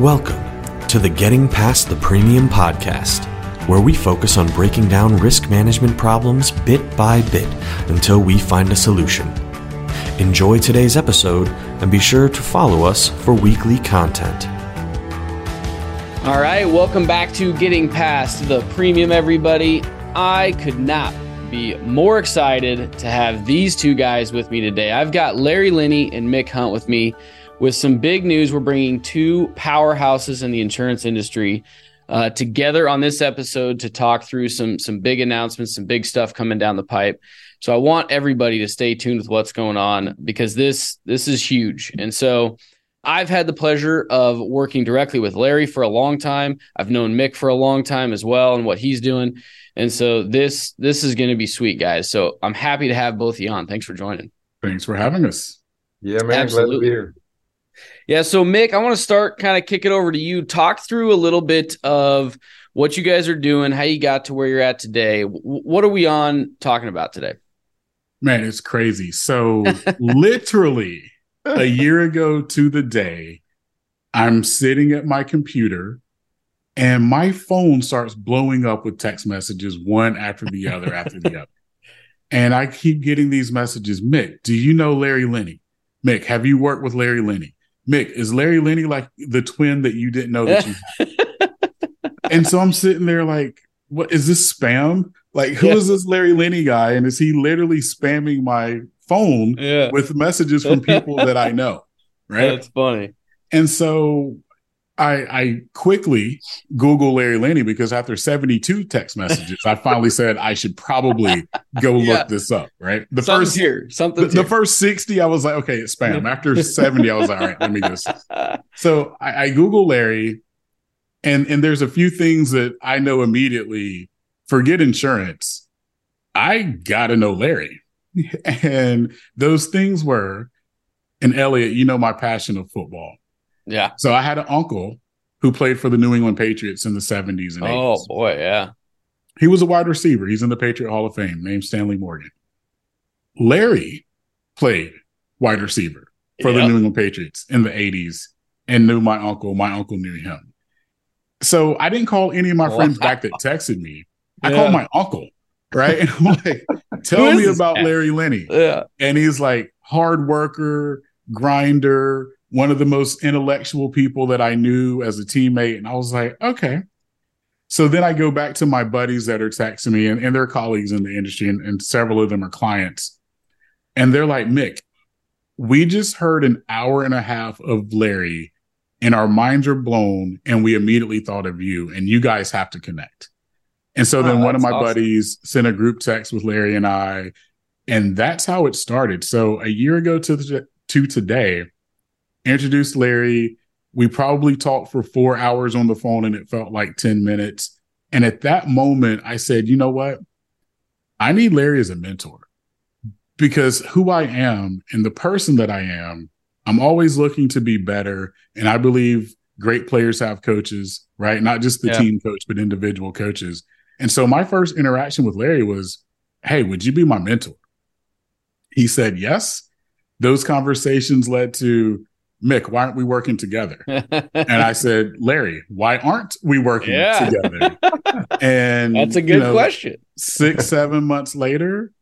Welcome to the Getting Past the Premium podcast, where we focus on breaking down risk management problems bit by bit until we find a solution. Enjoy today's episode and be sure to follow us for weekly content. All right, welcome back to Getting Past the Premium, everybody. I could not be more excited to have these two guys with me today. I've got Larry Linne and Mick Hunt with me with some big news. We're bringing two powerhouses in the insurance industry uh, together on this episode to talk through some some big announcements, some big stuff coming down the pipe. So I want everybody to stay tuned with what's going on because this this is huge. And so I've had the pleasure of working directly with Larry for a long time. I've known Mick for a long time as well and what he's doing. And so this this is going to be sweet, guys. So I'm happy to have both of you on. Thanks for joining. Thanks for having us. Yeah, man. Absolutely. Glad to be here. Yeah. So Mick, I want to start kind of kick it over to you. Talk through a little bit of what you guys are doing, how you got to where you're at today. What are we on talking about today? Man, it's crazy. So literally a year ago to the day, I'm sitting at my computer and my phone starts blowing up with text messages, one after the other after the other. And I keep getting these messages Mick, do you know Larry Linne? Mick, have you worked with Larry Linne? Mick, is Larry Linne like the twin that you didn't know that you had? and so I'm sitting there like, what is this spam? Like, who yeah. is this Larry Linne guy? And is he literally spamming my phone yeah. with messages from people that I know. Right. That's funny. And so I, I quickly Google Larry Linne because after 72 text messages, I finally said I should probably go yeah. look this up. Right. The Something's first here, something. The, the, first 60, I was like, okay, it's spam. After 70, I was like, all right, let me just. So I, I Google Larry, and and there's a few things that I know immediately. Forget insurance. I gotta know Larry. and those things were, and Elliot, you know my passion of football. Yeah. So I had an uncle who played for the New England Patriots in the 70s and 80s. Oh boy, yeah. He was a wide receiver. He's in the Patriot Hall of Fame, named Stanley Morgan. Larry played wide receiver for yep. the New England Patriots in the 80s and knew my uncle. My uncle knew him. So I didn't call any of my wow. friends back that texted me. I yeah. called my uncle right? And I'm like, tell me about Larry Linne. Yeah. And he's like, hard worker, grinder, one of the most intellectual people that I knew as a teammate. And I was like, okay. So then I go back to my buddies that are texting me and, and their colleagues in the industry, and, and several of them are clients. And they're like, Mick, we just heard an hour and a half of Larry and our minds are blown and we immediately thought of you and you guys have to connect. And so then oh, one of my awesome. buddies sent a group text with Larry and I, and that's how it started. So a year ago to the, to today, introduced Larry. We probably talked for four hours on the phone, and it felt like ten minutes. And at that moment, I said, you know what? I need Larry as a mentor because who I am and the person that I am, I'm always looking to be better. And I believe great players have coaches, right? Not just the yeah. team coach, but individual coaches. And so my first interaction with Larry was, Hey, would you be my mentor? He said, Yes. Those conversations led to Mick, why aren't we working together? and I said, Larry, why aren't we working yeah. together? And that's a good you know, question. six, seven months later,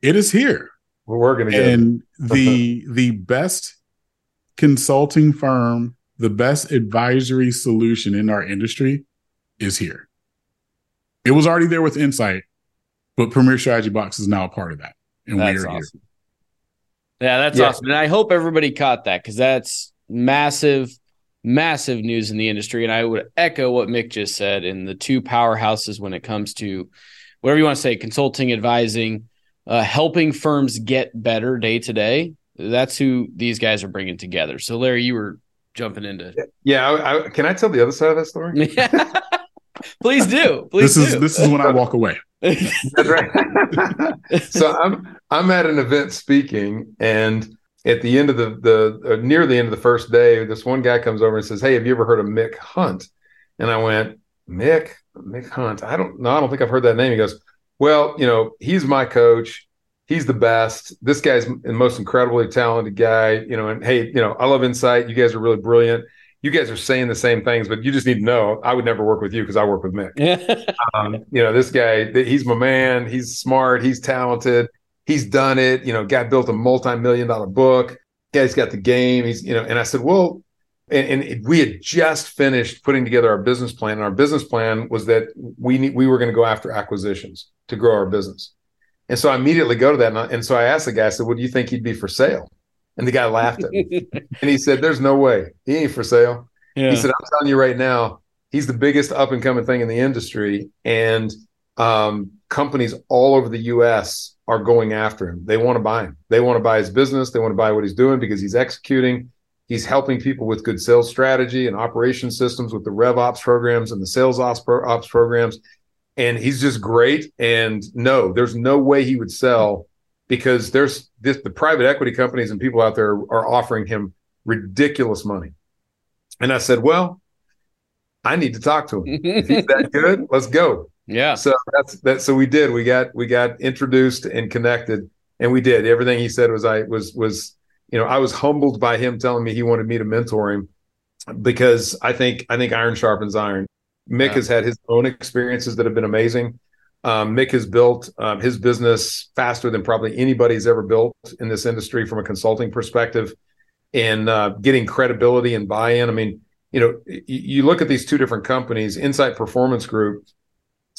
it is here. We're working together. And the the best consulting firm, the best advisory solution in our industry is here. It was already there with InCite, but Premier Strategy Box is now a part of that. And that's we are awesome. here. Yeah, that's yeah. awesome. And I hope everybody caught that because that's massive, massive news in the industry. And I would echo what Mick just said in the two powerhouses when it comes to whatever you want to say, consulting, advising, uh, helping firms get better day to day. That's who these guys are bringing together. So, Larry, you were jumping into. Yeah, I, I, can I tell the other side of that story? Please do. Please this do. is this is when I walk away. That's right. so I'm I'm at an event speaking, and at the end of the the uh, near the end of the first day, this one guy comes over and says, "Hey, have you ever heard of Mick Hunt?" And I went, "Mick, Mick Hunt? I don't know. I don't think I've heard that name." He goes, "Well, you know, he's my coach. He's the best. This guy's the most incredibly talented guy. You know, and hey, you know, I love InCite. You guys are really brilliant." You guys are saying the same things, but you just need to know I would never work with you because I work with Mick. um, you know, this guy, he's my man. He's smart. He's talented. He's done it. You know, guy built a multi-million dollar book. Guy's got the game. He's, you know, and I said, well, and, and we had just finished putting together our business plan. And our business plan was that we need, we were going to go after acquisitions to grow our business. And so I immediately go to that. And, I, and so I asked the guy, I said, "What do you think he'd be for sale?" And the guy laughed at me, and he said, "There's no way he ain't for sale." Yeah. He said, "I'm telling you right now, he's the biggest up and coming thing in the industry, and um, companies all over the U.S. are going after him. They want to buy him. They want to buy his business. They want to buy what he's doing because he's executing." He's helping people with good sales strategy and operation systems with the Rev Ops programs and the Sales Ops, pro- ops programs and he's just great. And no, there's no way he would sell because there's this, the private equity companies and people out there are offering him ridiculous money. And I said, well, I need to talk to him. if he's that good, let's go. Yeah. So that's that. So we did. We got we got introduced and connected, and we did everything he said. Was I was was you know I was humbled by him telling me he wanted me to mentor him because I think I think iron sharpens iron. Mick yeah. has had his own experiences that have been amazing. Um, Mick has built um, his business faster than probably anybody's ever built in this industry from a consulting perspective and uh, getting credibility and buy-in. I mean, you know, y- you look at these two different companies. InCite Performance Group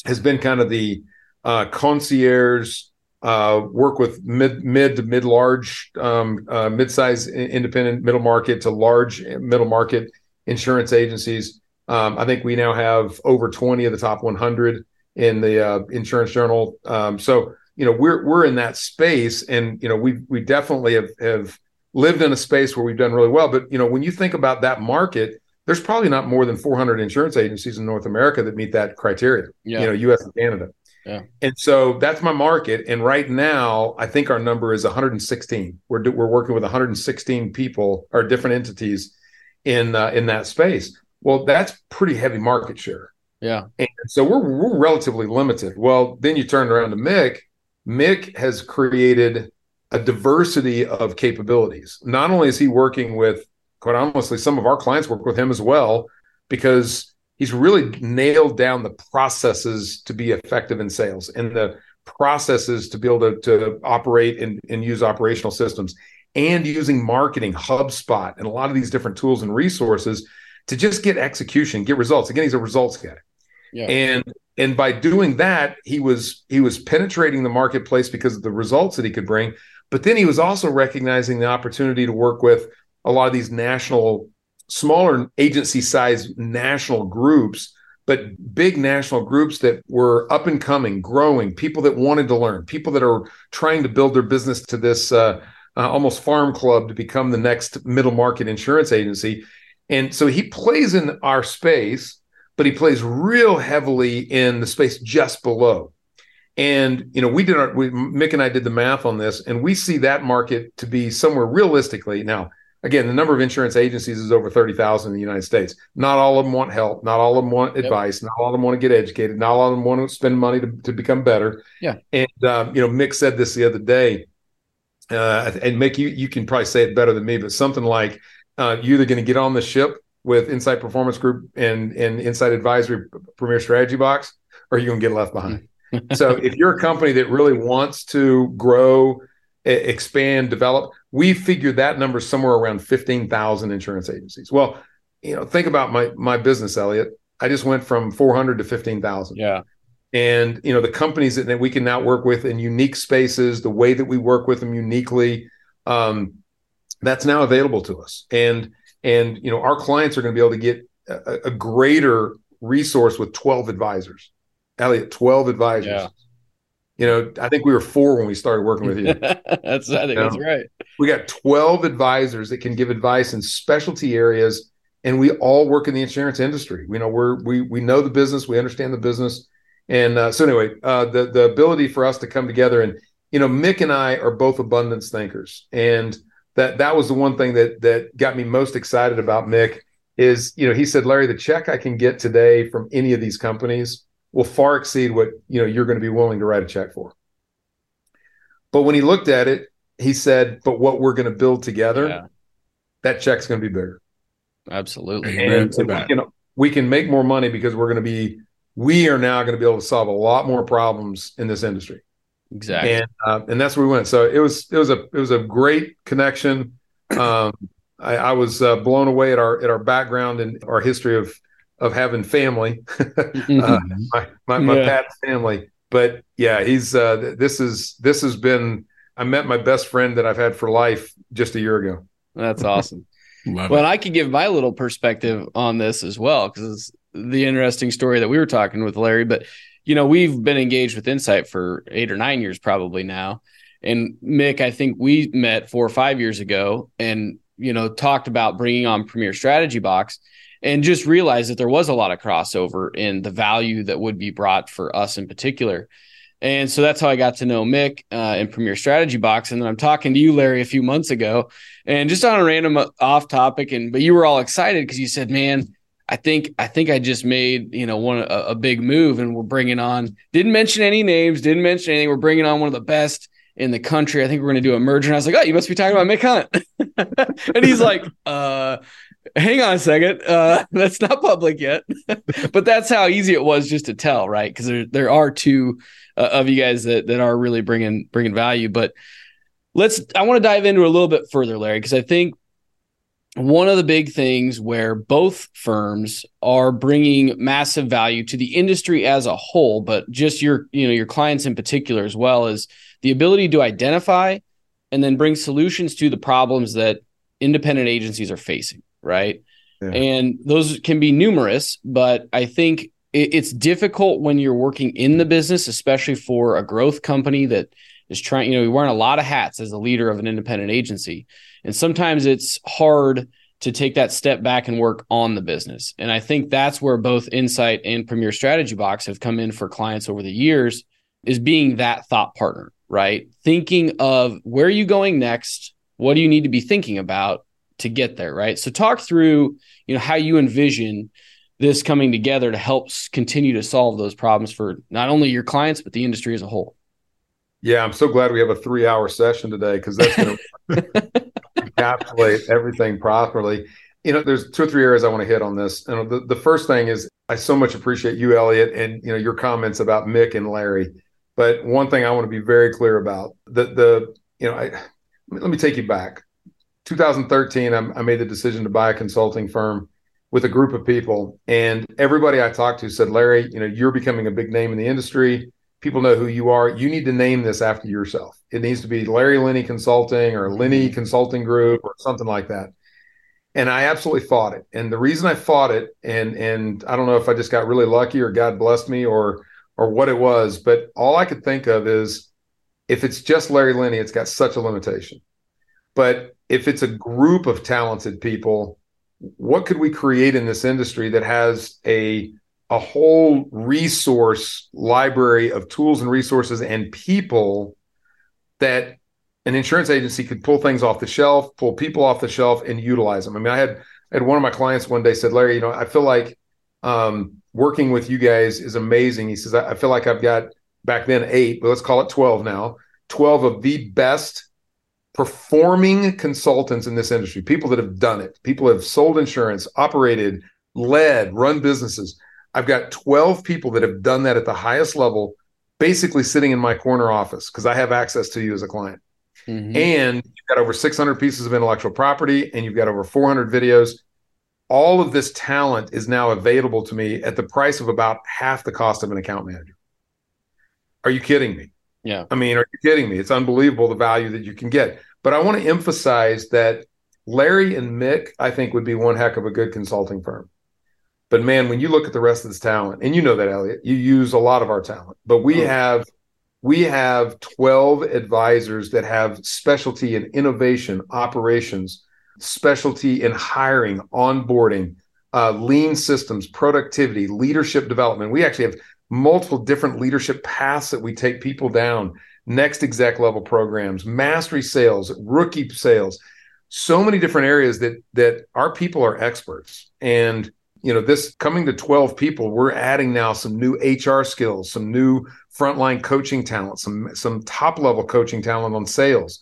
has been kind of the uh, concierge uh, work with mid mid to mid large um, uh, mid size independent middle market to large middle market insurance agencies um, I think we now have over 20 of the top 100 in the uh, Insurance Journal. Um, so you know we're we're in that space, and you know we we definitely have have lived in a space where we've done really well. But you know when you think about that market, there's probably not more than 400 insurance agencies in North America that meet that criteria. Yeah. You know, U.S. and Canada. Yeah. And so that's my market. And right now, I think our number is 116. We're we're working with 116 people or different entities in uh, in that space. Well, that's pretty heavy market share. Yeah. And so we're we're relatively limited. Well, then you turn around to Mick. Mick has created a diversity of capabilities. Not only is he working with, quite honestly, some of our clients work with him as well, because he's really nailed down the processes to be effective in sales and the processes to be able to, to operate and, and use operational systems and using marketing, HubSpot, and a lot of these different tools and resources to just get execution, get results. Again, he's a results guy. Yeah. And and by doing that, he was he was penetrating the marketplace because of the results that he could bring. But then he was also recognizing the opportunity to work with a lot of these national, smaller agency size national groups, but big national groups that were up and coming, growing, people that wanted to learn, people that are trying to build their business to this uh, uh, almost farm club to become the next middle market insurance agency. And so he plays in our space, but he plays real heavily in the space just below. And you know, we did our we, Mick and I did the math on this, and we see that market to be somewhere realistically now. Again, the number of insurance agencies is over thirty thousand in the United States. Not all of them want help. Not all of them want yep. advice. Not all of them want to get educated. Not all of them want to spend money to, to become better. Yeah. And um, you know, Mick said this the other day, uh, and Mick, you you can probably say it better than me, but something like uh, you're either going to get on the ship with InCite Performance Group and and InCite Advisory Premier Strategy Box, or you're going to get left behind. so if you're a company that really wants to grow, expand, develop, we figured that number somewhere around 15,000 insurance agencies. Well, you know, think about my my business, Elliot. I just went from 400 to 15,000. Yeah. And you know the companies that, that we can now work with in unique spaces, the way that we work with them uniquely, um, that's now available to us and and you know our clients are going to be able to get a, a greater resource with 12 advisors. Elliot 12 advisors. Yeah. you know i think we were four when we started working with you. That's i think you that's right. We got 12 advisors that can give advice in specialty areas and we all work in the insurance industry. You know we're we we know the business we understand the business. And uh, so anyway uh, the the ability for us to come together and you know mick and i are both abundance thinkers. And that that was the one thing that that got me most excited about Mick is you know he said Larry the check I can get today from any of these companies will far exceed what you know you're going to be willing to write a check for. But when he looked at it, he said, "But what we're going to build together, yeah. that check's going to be bigger." Absolutely. And, and we, can, we can make more money because we're going to be, we are now going to be able to solve a lot more problems in this industry. Exactly. And, uh, and that's where we went. So it was, it was a, it was a great connection. Um, I, I, was uh, blown away at our, at our background and our history of, of having family, mm-hmm. uh, my, my, my yeah. Pat's family. But yeah, he's, uh, this is, this has been, I met my best friend that I've had for life just a year ago. That's awesome. well, I could give my little perspective on this as well because it's the interesting story that we were talking with Larry. But you know, we've been engaged with InCite for eight or nine years probably now. And Mick, I think we met four or five years ago, and you know, talked about bringing on Premier Strategy Box, and just realized that there was a lot of crossover in the value that would be brought for us in particular. And so that's how I got to know Mick uh, in Premier Strategy Box. And then I'm talking to you, Larry, a few months ago, and just on a random uh, off topic. And but you were all excited because you said, "Man, I think I think I just made you know one a, a, big move, and we're bringing on. Didn't mention any names, didn't mention anything. We're bringing on one of the best in the country. I think we're going to do a merger." And I was like, "Oh, you must be talking about Mick Hunt." and he's like, "Uh." hang on a second uh that's not public yet but that's how easy it was just to tell right because there there are two uh, of you guys that that are really bringing bringing value. But let's I want to dive into a little bit further, Larry, because I think one of the big things where both firms are bringing massive value to the industry as a whole, but just your you know your clients in particular as well is the ability to identify and then bring solutions to the problems that independent agencies are facing, right? Yeah. And those can be numerous, but I think it's difficult when you're working in the business, especially for a growth company that is trying, you know, you're wearing a lot of hats as a leader of an independent agency. And sometimes it's hard to take that step back and work on the business. And I think that's where both InCite and Premier Strategy Box have come in for clients over the years is being that thought partner, right? Thinking of where are you going next? What do you need to be thinking about to get there, right? So talk through, you know, how you envision this coming together to help continue to solve those problems for not only your clients but the industry as a whole. Yeah, I'm so glad we have a three hour session today because that's going to encapsulate everything properly. You know, there's two or three areas I want to hit on this. And the, the first thing is I so much appreciate you, Elliot, and you know your comments about Mick and Larry. But one thing I want to be very clear about the the you know I let me take you back. 2013, I, I made the decision to buy a consulting firm with a group of people and everybody i talked to said larry you know you're becoming a big name in the industry people know who you are you need to name this after yourself. It needs to be larry linne consulting or linne mm-hmm. consulting group or something like that. And i absolutely fought it. And the reason i fought it and and i don't know if i just got really lucky or god blessed me or or what it was but all i could think of is if it's just larry linne it's got such a limitation. But if it's a group of talented people what could we create in this industry that has a a whole resource library of tools and resources and people that an insurance agency could pull things off the shelf, pull people off the shelf, and utilize them. I mean, I had I had one of my clients one day said, Larry, you know, I feel like um, working with you guys is amazing. He says, I feel like I've got back then eight, but let's call it 12 now, 12 of the best performing consultants in this industry, people that have done it, people have sold insurance, operated, led, run businesses. I've got 12 people that have done that at the highest level, basically sitting in my corner office because I have access to you as a client. Mm-hmm. And you've got over 600 pieces of intellectual property and you've got over 400 videos. All of this talent is now available to me at the price of about half the cost of an account manager. Are you kidding me? Yeah. I mean, are you kidding me? It's unbelievable the value that you can get. But I want to emphasize that Larry and Mick, I think, would be one heck of a good consulting firm. But man, when you look at the rest of this talent, and you know that, Elliot, you use a lot of our talent, but we oh. have we have 12 advisors that have specialty in innovation, operations, specialty in hiring, onboarding, uh, lean systems, productivity, leadership development. We actually have multiple different leadership paths that we take people down next exec level programs mastery sales rookie sales so many different areas that that our people are experts and you know this coming to 12 people we're adding now some new hr skills some new frontline coaching talent some some top level coaching talent on sales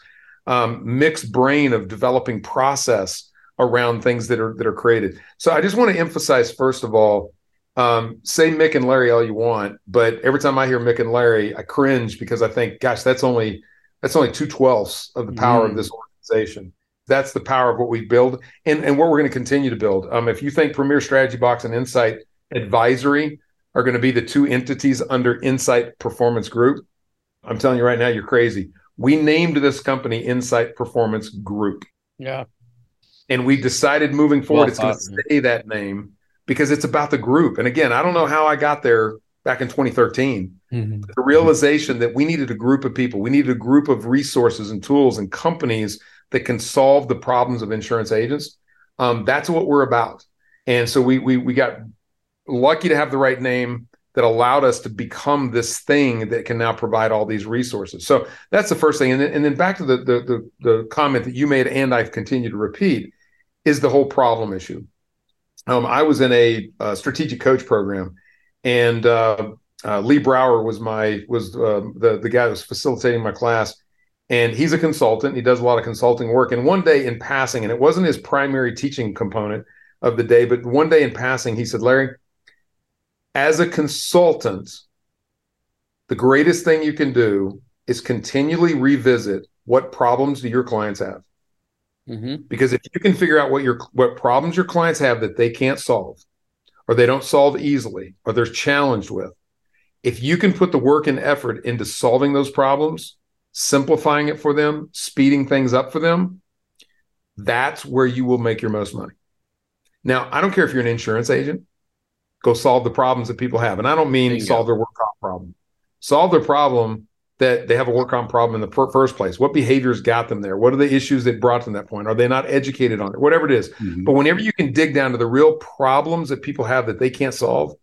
um, Mick's brain of developing process around things that are that are created. So I just want to emphasize first of all, um, say Mick and Larry all you want, but every time I hear Mick and Larry, I cringe because I think, gosh, that's only that's only two twelfths of the power mm. of this organization. That's the power of what we build and, and what we're going to continue to build. Um, if you think Premier Strategy Box and InCite Advisory are going to be the two entities under InCite Performance Group, I'm telling you right now, you're crazy. We named this company InCite Performance Group. Yeah. And we decided moving forward, well, it's going to stay that name because it's about the group. And again, I don't know how I got there back in 2013. Mm-hmm. The realization that we needed a group of people, we needed a group of resources and tools and companies that can solve the problems of insurance agents. Um, that's what we're about. And so we we we got lucky to have the right name that allowed us to become this thing that can now provide all these resources. So that's the first thing. And then, and then back to the, the, the the comment that you made, and I've continued to repeat, is the whole problem issue. Um, I was in a, a, strategic coach program, and uh, uh, Lee Brower was my was uh, the the guy that was facilitating my class, and he's a consultant. He does a lot of consulting work. And one day in passing, and it wasn't his primary teaching component of the day, but one day in passing, he said, Larry, as a consultant, the greatest thing you can do is continually revisit what problems do your clients have. Mm-hmm. Because if you can figure out what your what problems your clients have that they can't solve, or they don't solve easily, or they're challenged with, if you can put the work and effort into solving those problems, simplifying it for them, speeding things up for them, that's where you will make your most money. Now, I don't care if you're an insurance agent, go solve the problems that people have. And I don't mean solve their work comp problem. Solve their problem that they have a work comp problem in the per- first place. What behaviors got them there? What are the issues that brought them that point? Are they not educated on it? Whatever it is. Mm-hmm. But whenever you can dig down to the real problems that people have that they can't solve,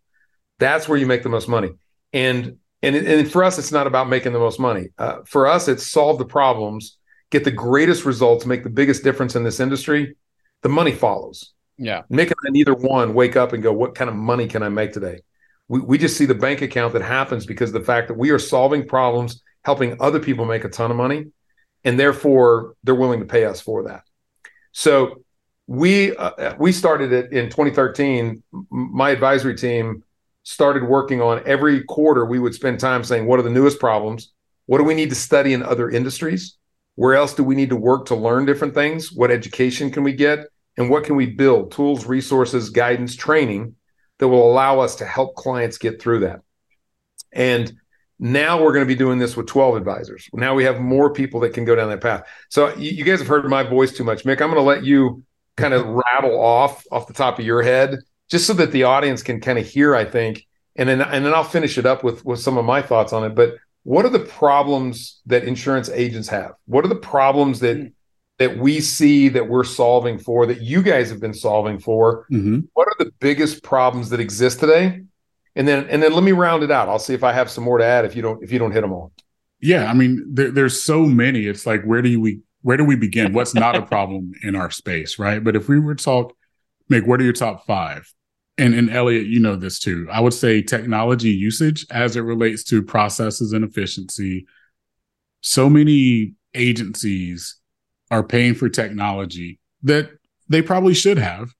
that's where you make the most money. And and and for us, it's not about making the most money. Uh, for us, it's solve the problems, get the greatest results, make the biggest difference in this industry. The money follows. Yeah, Mick and I neither one wake up and go, "What kind of money can I make today?" We we just see the bank account that happens because the fact that we are solving problems, helping other people make a ton of money, and therefore they're willing to pay us for that. So we uh, we started it in 2013. My advisory team started working on every quarter we would spend time saying what are the newest problems? What do we need to study in other industries? Where else do we need to work to learn different things? What education can we get? And what can we build? Tools resources guidance training that will allow us to help clients get through that. And now we're going to be doing this with 12 advisors. Now we have more people that can go down that path. So you guys have heard my voice too much. Mick i'm going to let you kind of rattle off off the top of your head just so that the audience can kind of hear, I think, and then and then I'll finish it up with with some of my thoughts on it. But what are the problems that insurance agents have? What are the problems that mm. that we see that we're solving for that you guys have been solving for? Mm-hmm. What are the biggest problems that exist today? And then and then let me round it out. I'll see if I have some more to add if you don't if you don't hit them all. Yeah, I mean, there, there's so many. It's like where do we where do we begin? What's not a problem in our space, right? But if we were to talk, make what are your top five? And and Elliot, you know this too. I would say technology usage as it relates to processes and efficiency. So many agencies are paying for technology that they probably should have,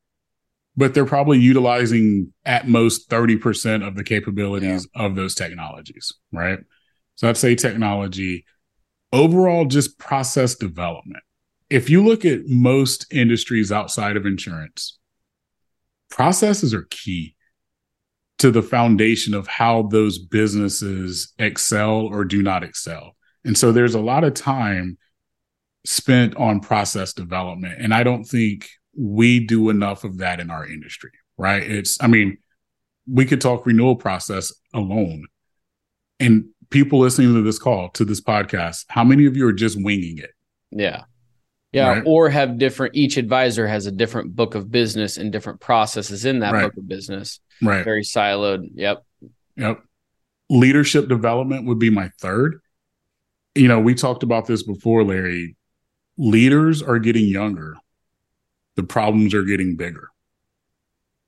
but they're probably utilizing at most 30% of the capabilities yeah. of those technologies, right? So I'd say technology, overall, just process development. If you look at most industries outside of insurance, processes are key to the foundation of how those businesses excel or do not excel. And so there's a lot of time spent on process development. And I don't think we do enough of that in our industry, right? It's, I mean, we could talk renewal process alone. And people listening to this call, to this podcast, how many of you are just winging it? Yeah. Yeah, right. or have different. Each advisor has a different book of business and different processes in that right. book of business. Right. Very siloed. Yep. Yep. Leadership development would be my third. You know, we talked about this before, Larry. Leaders are getting younger. The problems are getting bigger.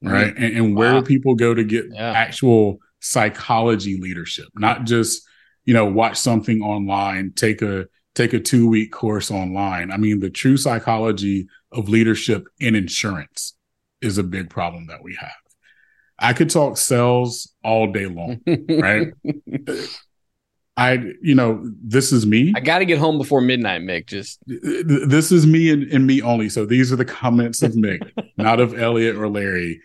Mm-hmm. Right. Mm-hmm. And, and, where wow. do people go to get yeah. actual psychology leadership? Not just, you know, watch something online, take a take a two week course online. I mean, the true psychology of leadership in insurance is a big problem that we have. I could talk sales all day long, right? I, you know, this is me. I got to get home before midnight, Mick. Just this is me and, and me only. So these are the comments of Mick, not of Elliot or Larry.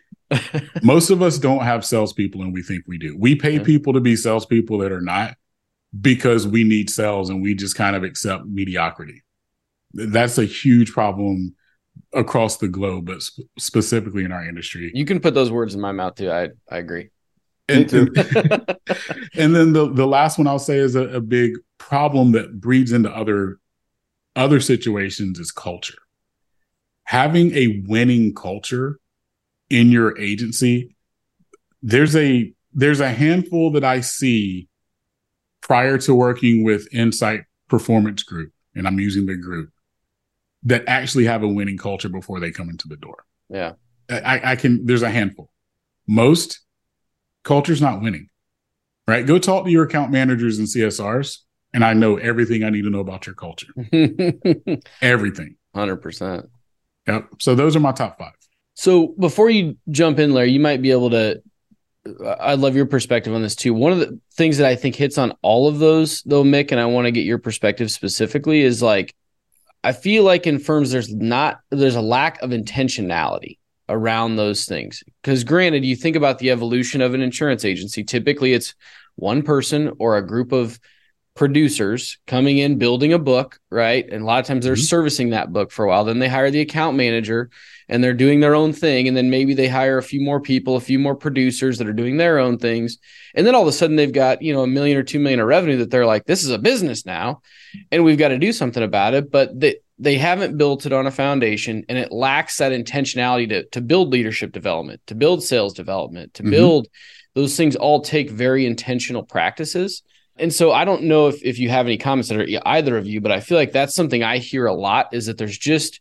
Most of us don't have salespeople, and we think we do. We pay people to be salespeople that are not because we need sales, and we just kind of accept mediocrity. That's a huge problem across the globe, but sp- specifically in our industry. You can put those words in my mouth too. I I agree. And, and, and, then the the last one I'll say is a, a big problem that breeds into other other situations is culture. Having a winning culture in your agency, there's a there's a handful that I see prior to working with InCite Performance Group, and I'm using the group that actually have a winning culture before they come into the door. Yeah. I, I can, there's a handful. Most culture's not winning, right? Go talk to your account managers and CSRs, and I know everything I need to know about your culture. everything. 100%. Yep. So those are my top five. So before you jump in, Larry, you might be able to. I love your perspective on this too. One of the things that I think hits on all of those, though, Mick, and I want to get your perspective specifically, is like I feel like in firms there's not there's a lack of intentionality around those things. Because granted, you think about the evolution of an insurance agency, typically it's one person or a group of producers coming in building a book, right? And a lot of times they're mm-hmm. servicing that book for a while. Then they hire the account manager and they're doing their own thing. And then maybe they hire a few more people, a few more producers that are doing their own things. And then all of a sudden they've got, you know, a million or two million of revenue that they're like, this is a business now and we've got to do something about it. But they, they haven't built it on a foundation and it lacks that intentionality to, to build leadership development, to build sales development, to mm-hmm. build those things all take very intentional practices. And so I don't know if, if you have any comments that are either of you, but I feel like that's something I hear a lot is that there's just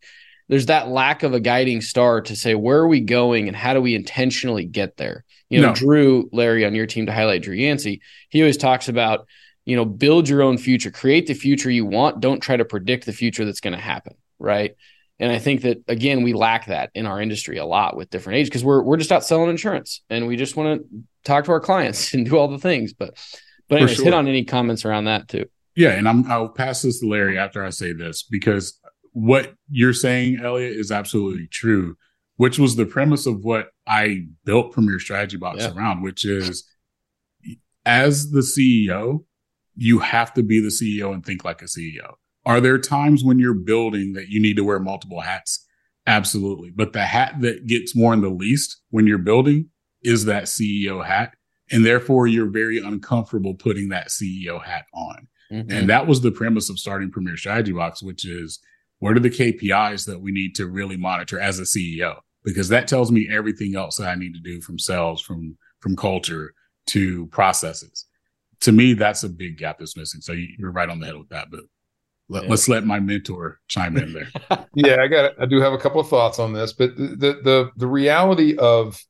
there's that lack of a guiding star to say where are we going and how do we intentionally get there. You know, no. Drew Larry on your team to highlight Drew Yancey, he always talks about you know build your own future, create the future you want. Don't try to predict the future that's going to happen, right? And I think that again, we lack that in our industry a lot with different age because we're we're just out selling insurance and we just want to talk to our clients and do all the things. But but anyways, sure. hit on any comments around that too. Yeah, and I'm I'll pass this to Larry after I say this because what you're saying, Elliot, is absolutely true, which was the premise of what I built Premier Strategy Box yeah. around, which is as the CEO, you have to be the CEO and think like a CEO. Are there times when you're building that you need to wear multiple hats? Absolutely. But the hat that gets worn the least when you're building is that CEO hat. And therefore, you're very uncomfortable putting that CEO hat on. Mm-hmm. And that was the premise of starting Premier Strategy Box, which is what are the KPIs that we need to really monitor as a CEO? Because that tells me everything else that I need to do from sales, from from culture to processes. To me, that's a big gap that's missing. So you're right on the head with that. But let, us let my mentor chime in there. yeah, I got. I do have a couple of thoughts on this, but the the the reality of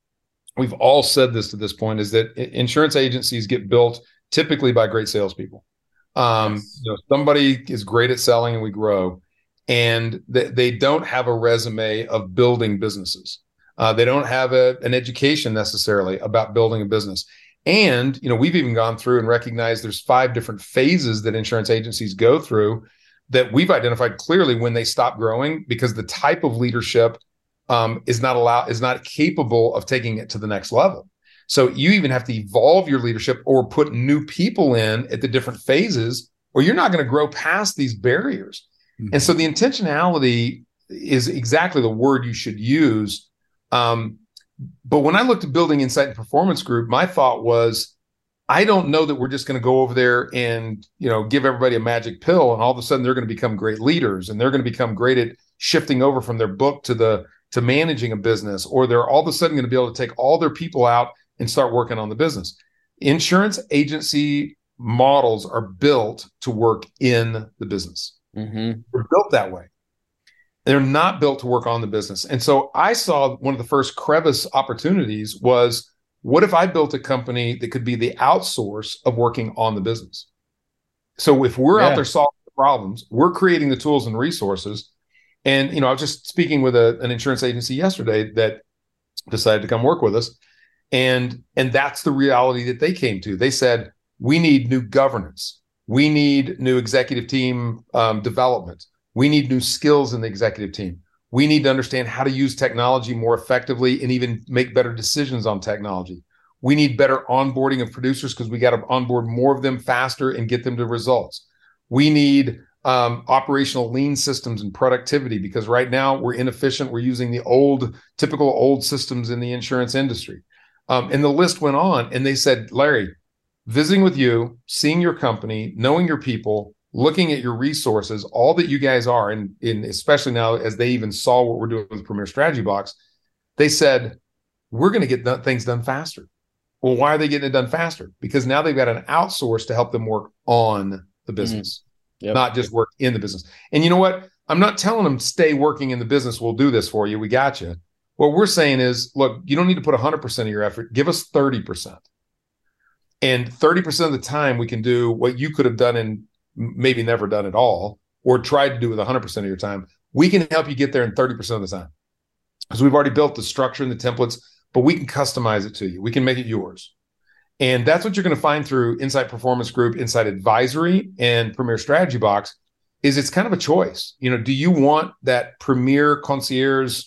we've all said this to this point is that insurance agencies get built typically by great salespeople. Um, yes. you know, somebody is great at selling, and we grow and they, they don't have a resume of building businesses. Uh, they don't have a, an education necessarily about building a business. And you know, we've even gone through and recognized there's five different phases that insurance agencies go through that we've identified clearly when they stop growing because the type of leadership um, is not allowed is not capable of taking it to the next level. So you even have to evolve your leadership or put new people in at the different phases, or you're not going to grow past these barriers. Mm-hmm. And so the intentionality is exactly the word you should use. Um, but when I looked at building InCite and Performance Group, my thought was, I don't know that we're just going to go over there and you know give everybody a magic pill, and all of a sudden they're going to become great leaders, and they're going to become great at shifting over from their book to the to managing a business, or they're all of a sudden going to be able to take all their people out and start working on the business. Insurance agency models are built to work in the business. Mm-hmm. They're built that way. They're not built to work on the business. And so I saw one of the first crevice opportunities was what if I built a company that could be the outsource of working on the business? So if we're yeah. out there solving the problems. We're creating the tools and resources. And you know, I was just speaking with a, an insurance agency yesterday that decided to come work with us, and and that's the reality that they came to. They said we need new governance, we need new executive team um, development, we need new skills in the executive team. We need to understand how to use technology more effectively and even make better decisions on technology. We need better onboarding of producers because we got to onboard more of them faster and get them to results. We need um, operational lean systems and productivity because right now we're inefficient. We're using the old, typical old systems in the insurance industry. Um, and the list went on. And they said, Larry, visiting with you, seeing your company, knowing your people, looking at your resources, all that you guys are, and, and especially now as they even saw what we're doing with Premier Strategy Box, they said, we're going to get th- things done faster. Well, why are they getting it done faster? Because now they've got an outsource to help them work on the mm-hmm. business, mm-hmm. Yep. not just work in the business. And you know what? I'm not telling them stay working in the business. We'll do this for you. We got you. What we're saying is, look, you don't need to put 100% of your effort. Give us 30%. And 30% of the time, we can do what you could have done and maybe never done at all or tried to do with 100% of your time, we can help you get there in 30% of the time. Because we've already built the structure and the templates, but we can customize it to you. We can make it yours. And that's what you're going to find through InCite Performance Group, InCite Advisory, and Premier Strategy Box is it's kind of a choice. You know, do you want that premier concierge?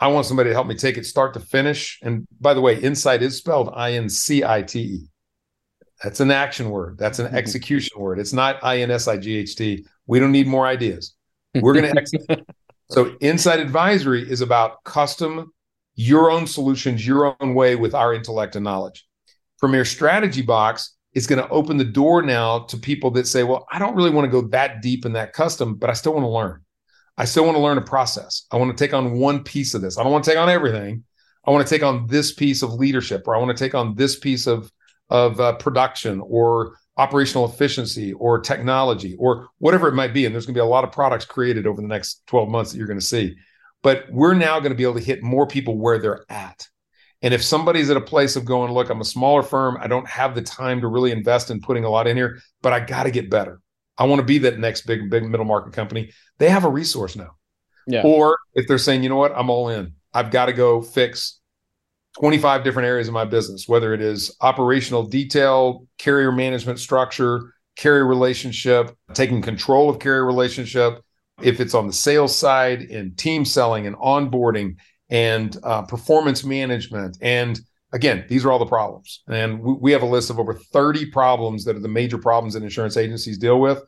I want somebody to help me take it start to finish. And by the way, InCite is spelled I-N-C-I-T-E. That's an action word. That's an mm-hmm. execution word. It's not I N S I G H T. We don't need more ideas. We're going to execute. so, InCite Advisory is about custom, your own solutions, your own way with our intellect and knowledge. Premier Strategy Box is going to open the door now to people that say, well, I don't really want to go that deep in that custom, but I still want to learn. I still want to learn a process. I want to take on one piece of this. I don't want to take on everything. I want to take on this piece of leadership, or I want to take on this piece of of uh, production or operational efficiency or technology or whatever it might be. And there's going to be a lot of products created over the next 12 months that you're going to see. But we're now going to be able to hit more people where they're at. And if somebody's at a place of going, look, I'm a smaller firm, I don't have the time to really invest in putting a lot in here, but I got to get better. I want to be that next big, big middle market company. They have a resource now. Yeah. Or if they're saying, you know what, I'm all in. I've got to go fix 25 different areas of my business, whether it is operational detail, carrier management structure, carrier relationship, taking control of carrier relationship, if it's on the sales side in team selling and onboarding and uh, performance management. And again, these are all the problems. And we, we have a list of over 30 problems that are the major problems that insurance agencies deal with.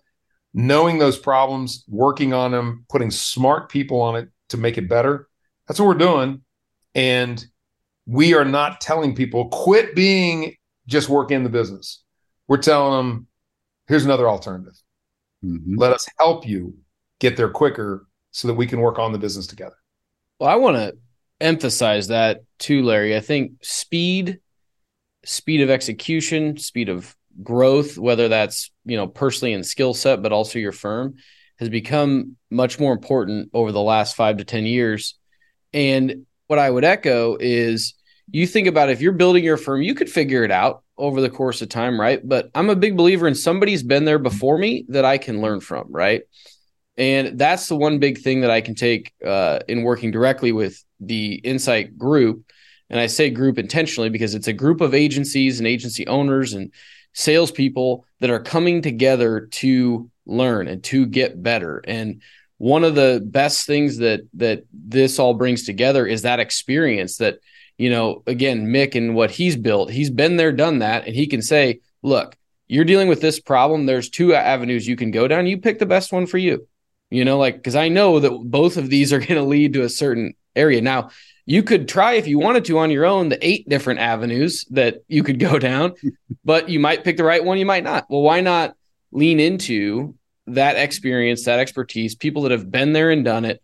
Knowing those problems, working on them, putting smart people on it to make it better. That's what we're doing. And we are not telling people quit being just work in the business. We're telling them here's another alternative. Mm-hmm. Let us help you get there quicker so that we can work on the business together. Well, I want to emphasize that too, Larry. I think speed, speed of execution, speed of growth, whether that's, you know, personally in skill set, but also your firm, has become much more important over the last five to 10 years. And what I would echo is you think about if you're building your firm, you could figure it out over the course of time, right? But I'm a big believer in somebody's been there before me that I can learn from, right? And that's the one big thing that I can take uh, in working directly with the InCite group. And I say group intentionally because it's a group of agencies and agency owners and salespeople that are coming together to learn and to get better. And one of the best things that that this all brings together is that experience that you know again mick and what he's built he's been there done that and he can say look you're dealing with this problem there's two avenues you can go down you pick the best one for you you know like because i know that both of these are going to lead to a certain area now you could try if you wanted to on your own the eight different avenues that you could go down but you might pick the right one you might not well why not lean into that experience, that expertise, people that have been there and done it.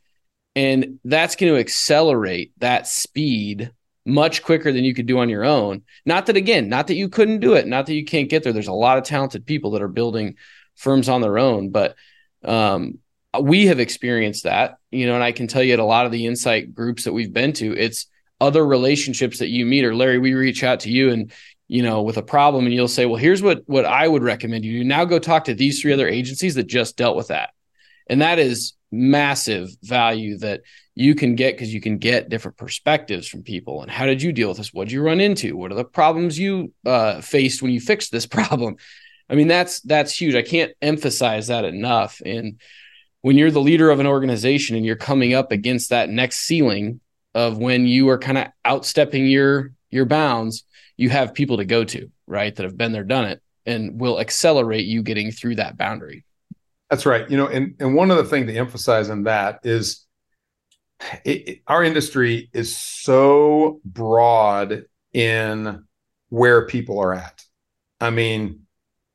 And that's going to accelerate that speed much quicker than you could do on your own. Not that, again, not that you couldn't do it, not that you can't get there. There's a lot of talented people that are building firms on their own, but um, we have experienced that, you know, and I can tell you at a lot of the incite groups that we've been to, it's other relationships that you meet or Larry, we reach out to you and you know, with a problem and you'll say, well, here's what, what I would recommend you do. Now go talk to these three other agencies that just dealt with that. And that is massive value that you can get because you can get different perspectives from people. And how did you deal with this? What did you run into? What are the problems you uh, faced when you fixed this problem? I mean, that's that's huge. I can't emphasize that enough. And when you're the leader of an organization and you're coming up against that next ceiling of when you are kind of outstepping your your bounds, you have people to go to, right? That have been there, done it, and will accelerate you getting through that boundary. That's right. You know, and and one other thing to emphasize in that is it, it, our industry is so broad in where people are at. I mean,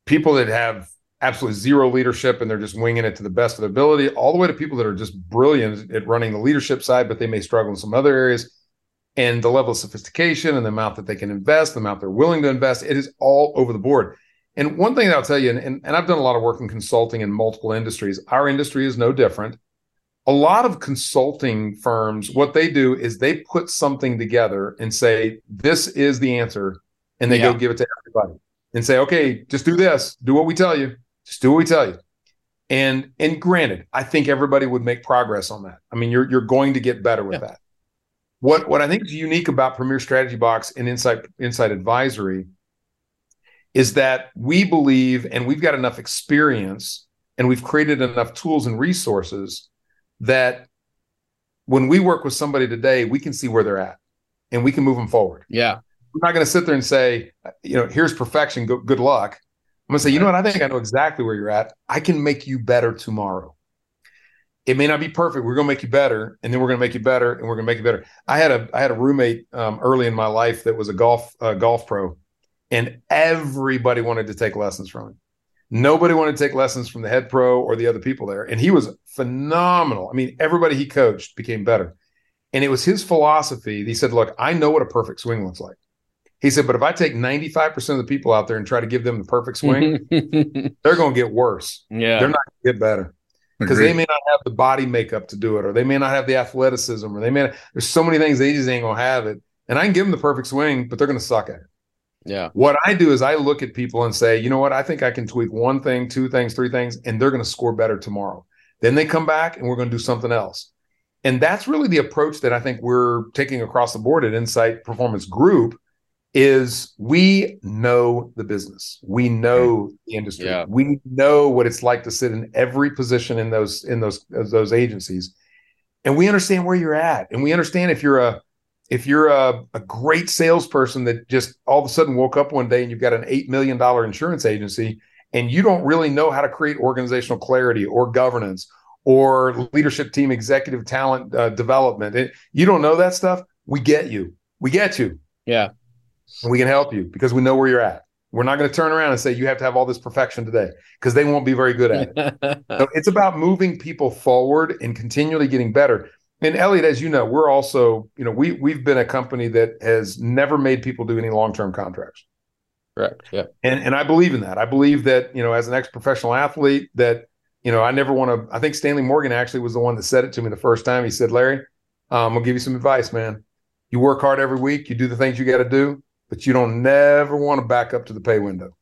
people that have absolutely zero leadership and they're just winging it to the best of their ability, all the way to people that are just brilliant at running the leadership side, but they may struggle in some other areas. And the level of sophistication and the amount that they can invest, the amount they're willing to invest, it is all over the board. And one thing that I'll tell you, and, and, and I've done a lot of work in consulting in multiple industries, our industry is no different. A lot of consulting firms, what they do is they put something together and say, this is the answer. And they yeah. go give it to everybody and say, okay, just do this, do what we tell you just do what we tell you. And and granted, I think everybody would make progress on that. I mean, you're you're going to get better with yeah. that. What what I think is unique about Premier Strategy Box and InCite InCite Advisory is that we believe and we've got enough experience and we've created enough tools and resources that when we work with somebody today, we can see where they're at and we can move them forward. Yeah. We're not going to sit there and say, you know, here's perfection, go, good luck. I'm gonna say, you know what? I think I know exactly where you're at. I can make you better tomorrow. It may not be perfect. We're gonna make you better, and then we're gonna make you better, and we're gonna make you better. I had a I had a roommate um, early in my life that was a golf uh, golf pro, and everybody wanted to take lessons from him. Nobody wanted to take lessons from the head pro or the other people there, and he was phenomenal. I mean, everybody he coached became better, and it was his philosophy. He said, "Look, I know what a perfect swing looks like." He said, but if I take 95% of the people out there and try to give them the perfect swing, they're going to get worse. Yeah. They're not going to get better because they may not have the body makeup to do it, or they may not have the athleticism, or they may, not, there's so many things they just ain't going to have it. And I can give them the perfect swing, but they're going to suck at it. Yeah. What I do is I look at people and say, you know what? I think I can tweak one thing, two things, three things, and they're going to score better tomorrow. Then they come back and we're going to do something else. And that's really the approach that I think we're taking across the board at InCite Performance Group is we know the business. We know the industry. Yeah. we know what it's like to sit in every position in those in those those agencies. And we understand where you're at. And we understand if you're a if you're a, a great salesperson that just all of a sudden woke up one day and you've got an $8 million insurance agency and you don't really know how to create organizational clarity or governance or leadership team executive talent uh, development it, you don't know that stuff we get you. We get you. Yeah and we can help you because we know where you're at. We're not going to turn around and say you have to have all this perfection today because they won't be very good at it. so it's about moving people forward and continually getting better. And Elliot, as you know, we're also, you know, we we've been a company that has never made people do any long-term contracts. Correct. Yeah. And and I believe in that. I believe that, you know, as an ex-professional athlete, that, you know, I never want to, I think Stanley Morgan actually was the one that said it to me the first time. He said, Larry, um, I'll give you some advice, man. You work hard every week, you do the things you got to do but you don't never want to back up to the pay window.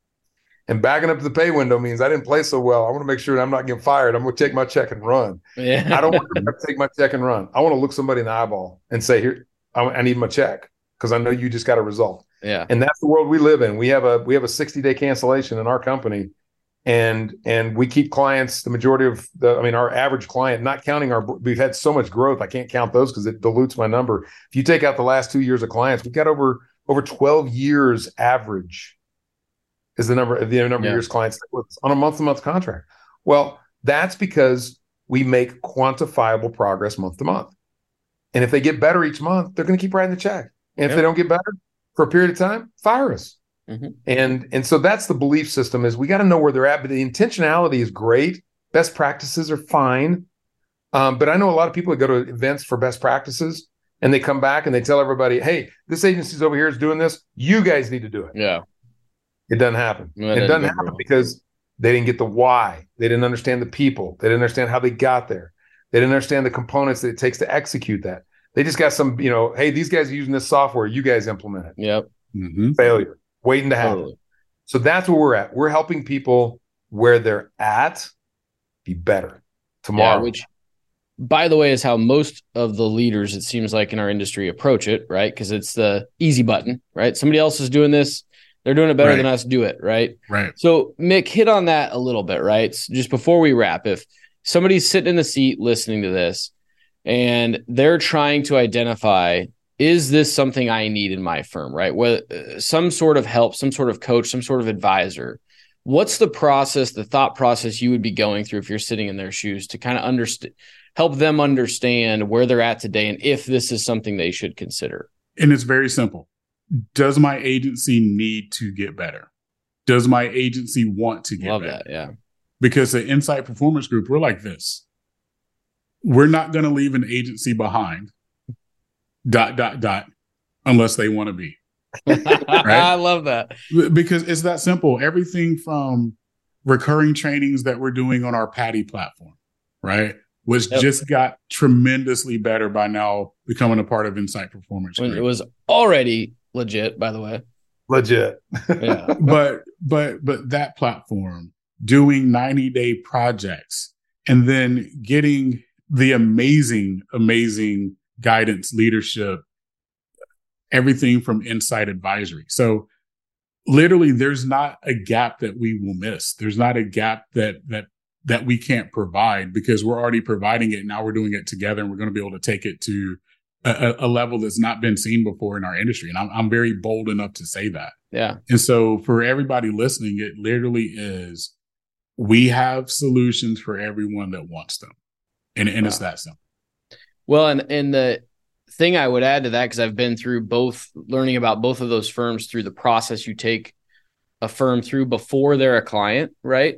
And backing up to the pay window means I didn't play so well. I want to make sure I'm not getting fired. I'm going to take my check and run. Yeah. I don't want to take my check and run. I want to look somebody in the eyeball and say, "Here, I, I need my check," because I know you just got a result. Yeah. And that's the world we live in. We have a we have a 60 day cancellation in our company, and and we keep clients. The majority of the, I mean, our average client, not counting our, we've had so much growth. I can't count those because it dilutes my number. If you take out the last two years of clients, we've got over over 12 years average is the number of the number yeah. of years clients with on a month to month contract. Well, that's because we make quantifiable progress month to month. And if they get better each month, they're going to keep writing the check. And if they don't get better for a period of time, fire us. Mm-hmm. And and so that's the belief system is we got to know where they're at. But the intentionality is great. Best practices are fine. Um, but I know a lot of people that go to events for best practices and they come back and they tell everybody, "Hey, this agency's over here is doing this. You guys need to do it." Yeah, it doesn't happen. it doesn't happen wrong. because they didn't get the why. They didn't understand the people. They didn't understand how they got there. They didn't understand the components that it takes to execute that. They just got some, you know, hey, these guys are using this software. You guys implement it. Yep. Mm-hmm. Failure. waiting to happen. Totally. So that's where we're at. We're helping people where they're at be better tomorrow. Yeah, which, by the way, is how most of the leaders, it seems like in our industry, approach it, right? Because it's the easy button, right? Somebody else is doing this. They're doing it better right. than us. Do it, right? Right. So, Mick, hit on that a little bit, right? So just before we wrap, if somebody's sitting in the seat listening to this and they're trying to identify is this something I need in my firm, right? Whether uh, some sort of help, some sort of coach, some sort of advisor. What's the process, the thought process you would be going through if you're sitting in their shoes to kind of understand, help them understand where they're at today and if this is something they should consider? And it's very simple. Does my agency need to get better? Does my agency want to get Love better? that, yeah. Because the InCite Performance Group, we're like this. We're not going to leave an agency behind dot dot dot unless they want to be. right? I love that because it's that simple. Everything from recurring trainings that we're doing on our Patty platform, right, was yep. just got tremendously better by now becoming a part of InCite Performance. When it was already legit, by the way. Legit. yeah. But but but that platform doing 90 day projects and then getting the amazing, amazing guidance, leadership, everything from incite advisory. So literally there's not a gap that we will miss. There's not a gap that that that we can't provide because we're already providing it. Now we're doing it together and we're going to be able to take it to a, a, level that's not been seen before in our industry. And I'm, I'm very bold enough to say that. Yeah. And so for everybody listening, it literally is we have solutions for everyone that wants them. And, and wow. it's that simple. Well, and and the thing I would add to that because I've been through both learning about both of those firms through the process you take a firm through before they're a client, right?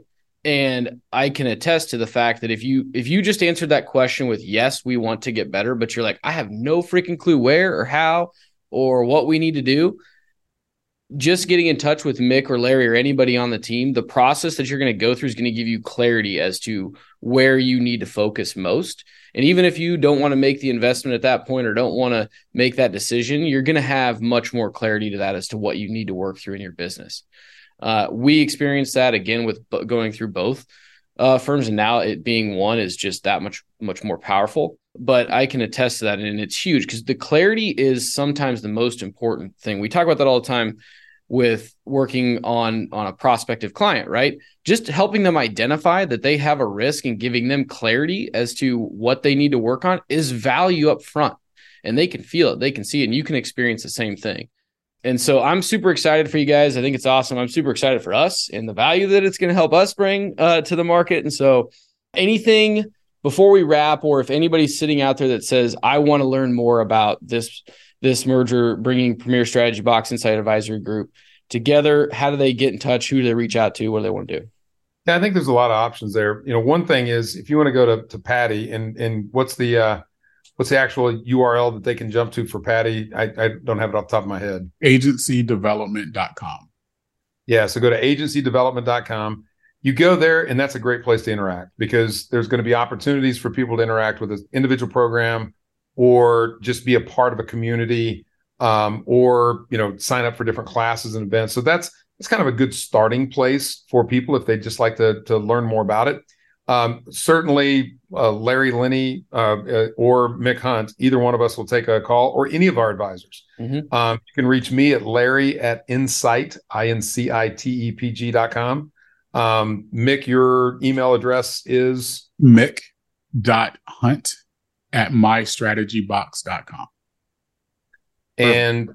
And I can attest to the fact that if you if you just answered that question with yes, we want to get better, but you're like, I have no freaking clue where or how or what we need to do, just getting in touch with Mick or Larry or anybody on the team, the process that you're going to go through is going to give you clarity as to where you need to focus most. And even if you don't want to make the investment at that point or don't want to make that decision, you're going to have much more clarity to that as to what you need to work through in your business. Uh, we experienced that again with going through both uh, firms, and now it being one is just that much much more powerful. But I can attest to that, and it's huge because the clarity is sometimes the most important thing. We talk about that all the time with working on on a prospective client right just helping them identify that they have a risk and giving them clarity as to what they need to work on is value up front and they can feel it they can see it and you can experience the same thing and so i'm super excited for you guys i think it's awesome i'm super excited for us and the value that it's going to help us bring uh, to the market and so anything before we wrap or if anybody's sitting out there that says i want to learn more about this this merger, bringing Premier Strategy Box InCite Advisory Group together? How do they get in touch? Who do they reach out to? What do they want to do? Yeah, I think there's a lot of options there. You know, one thing is if you want to go to, to PADI and and what's the uh, what's the actual URL that they can jump to for Patty? I, I don't have it off the top of my head. Agencydevelopment.com. Yeah, so go to agencydevelopment.com. You go there, and that's a great place to interact because there's going to be opportunities for people to interact with an individual program or just be a part of a community um, or you know sign up for different classes and events so that's it's kind of a good starting place for people if they just like to to learn more about it um, certainly uh, larry linne uh, uh, or mick hunt either one of us will take a call or any of our advisors mm-hmm. um, you can reach me at larry at incite i-n-c-i-t-e-p-g dot com um, mick your email address is mick dot hunt at mystrategybox.com. And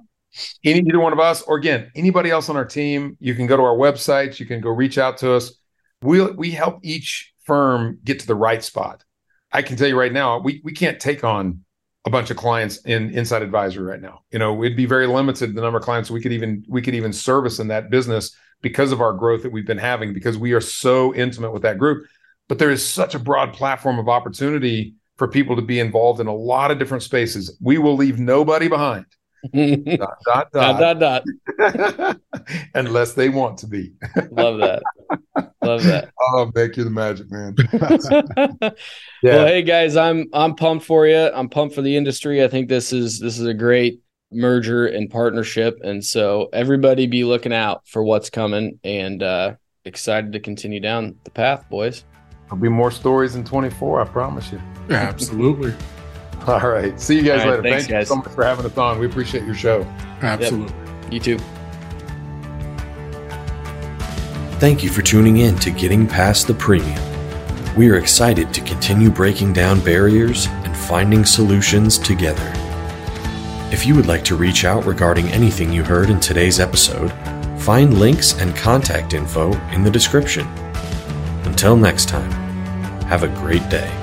any either one of us, or again, anybody else on our team, you can go to our website, you can go reach out to us. We we help each firm get to the right spot. I can tell you right now, we we can't take on a bunch of clients in InCite Advisory right now. You know, we'd be very limited the number of clients we could even we could even service in that business because of our growth that we've been having because we are so intimate with that group. But there is such a broad platform of opportunity for people to be involved in a lot of different spaces. We will leave nobody behind. dot, dot, dot. dot, dot, dot. Unless they want to be. Love that. Love that. Oh, make you the magic man. yeah. Well, hey guys, I'm I'm pumped for you. I'm pumped for the industry. I think this is this is a great merger and partnership. And so everybody be looking out for what's coming and uh, excited to continue down the path, boys. There'll be more stories in 24, I promise you. Absolutely. All right. See you guys All right, later. thanks, Thank you guys. so much for having us on. We appreciate your show. Absolutely. You too. Thank you for tuning in to Getting Past the Premium. We are excited to continue breaking down barriers and finding solutions together. If you would like to reach out regarding anything you heard in today's episode, find links and contact info in the description. Until next time, have a great day.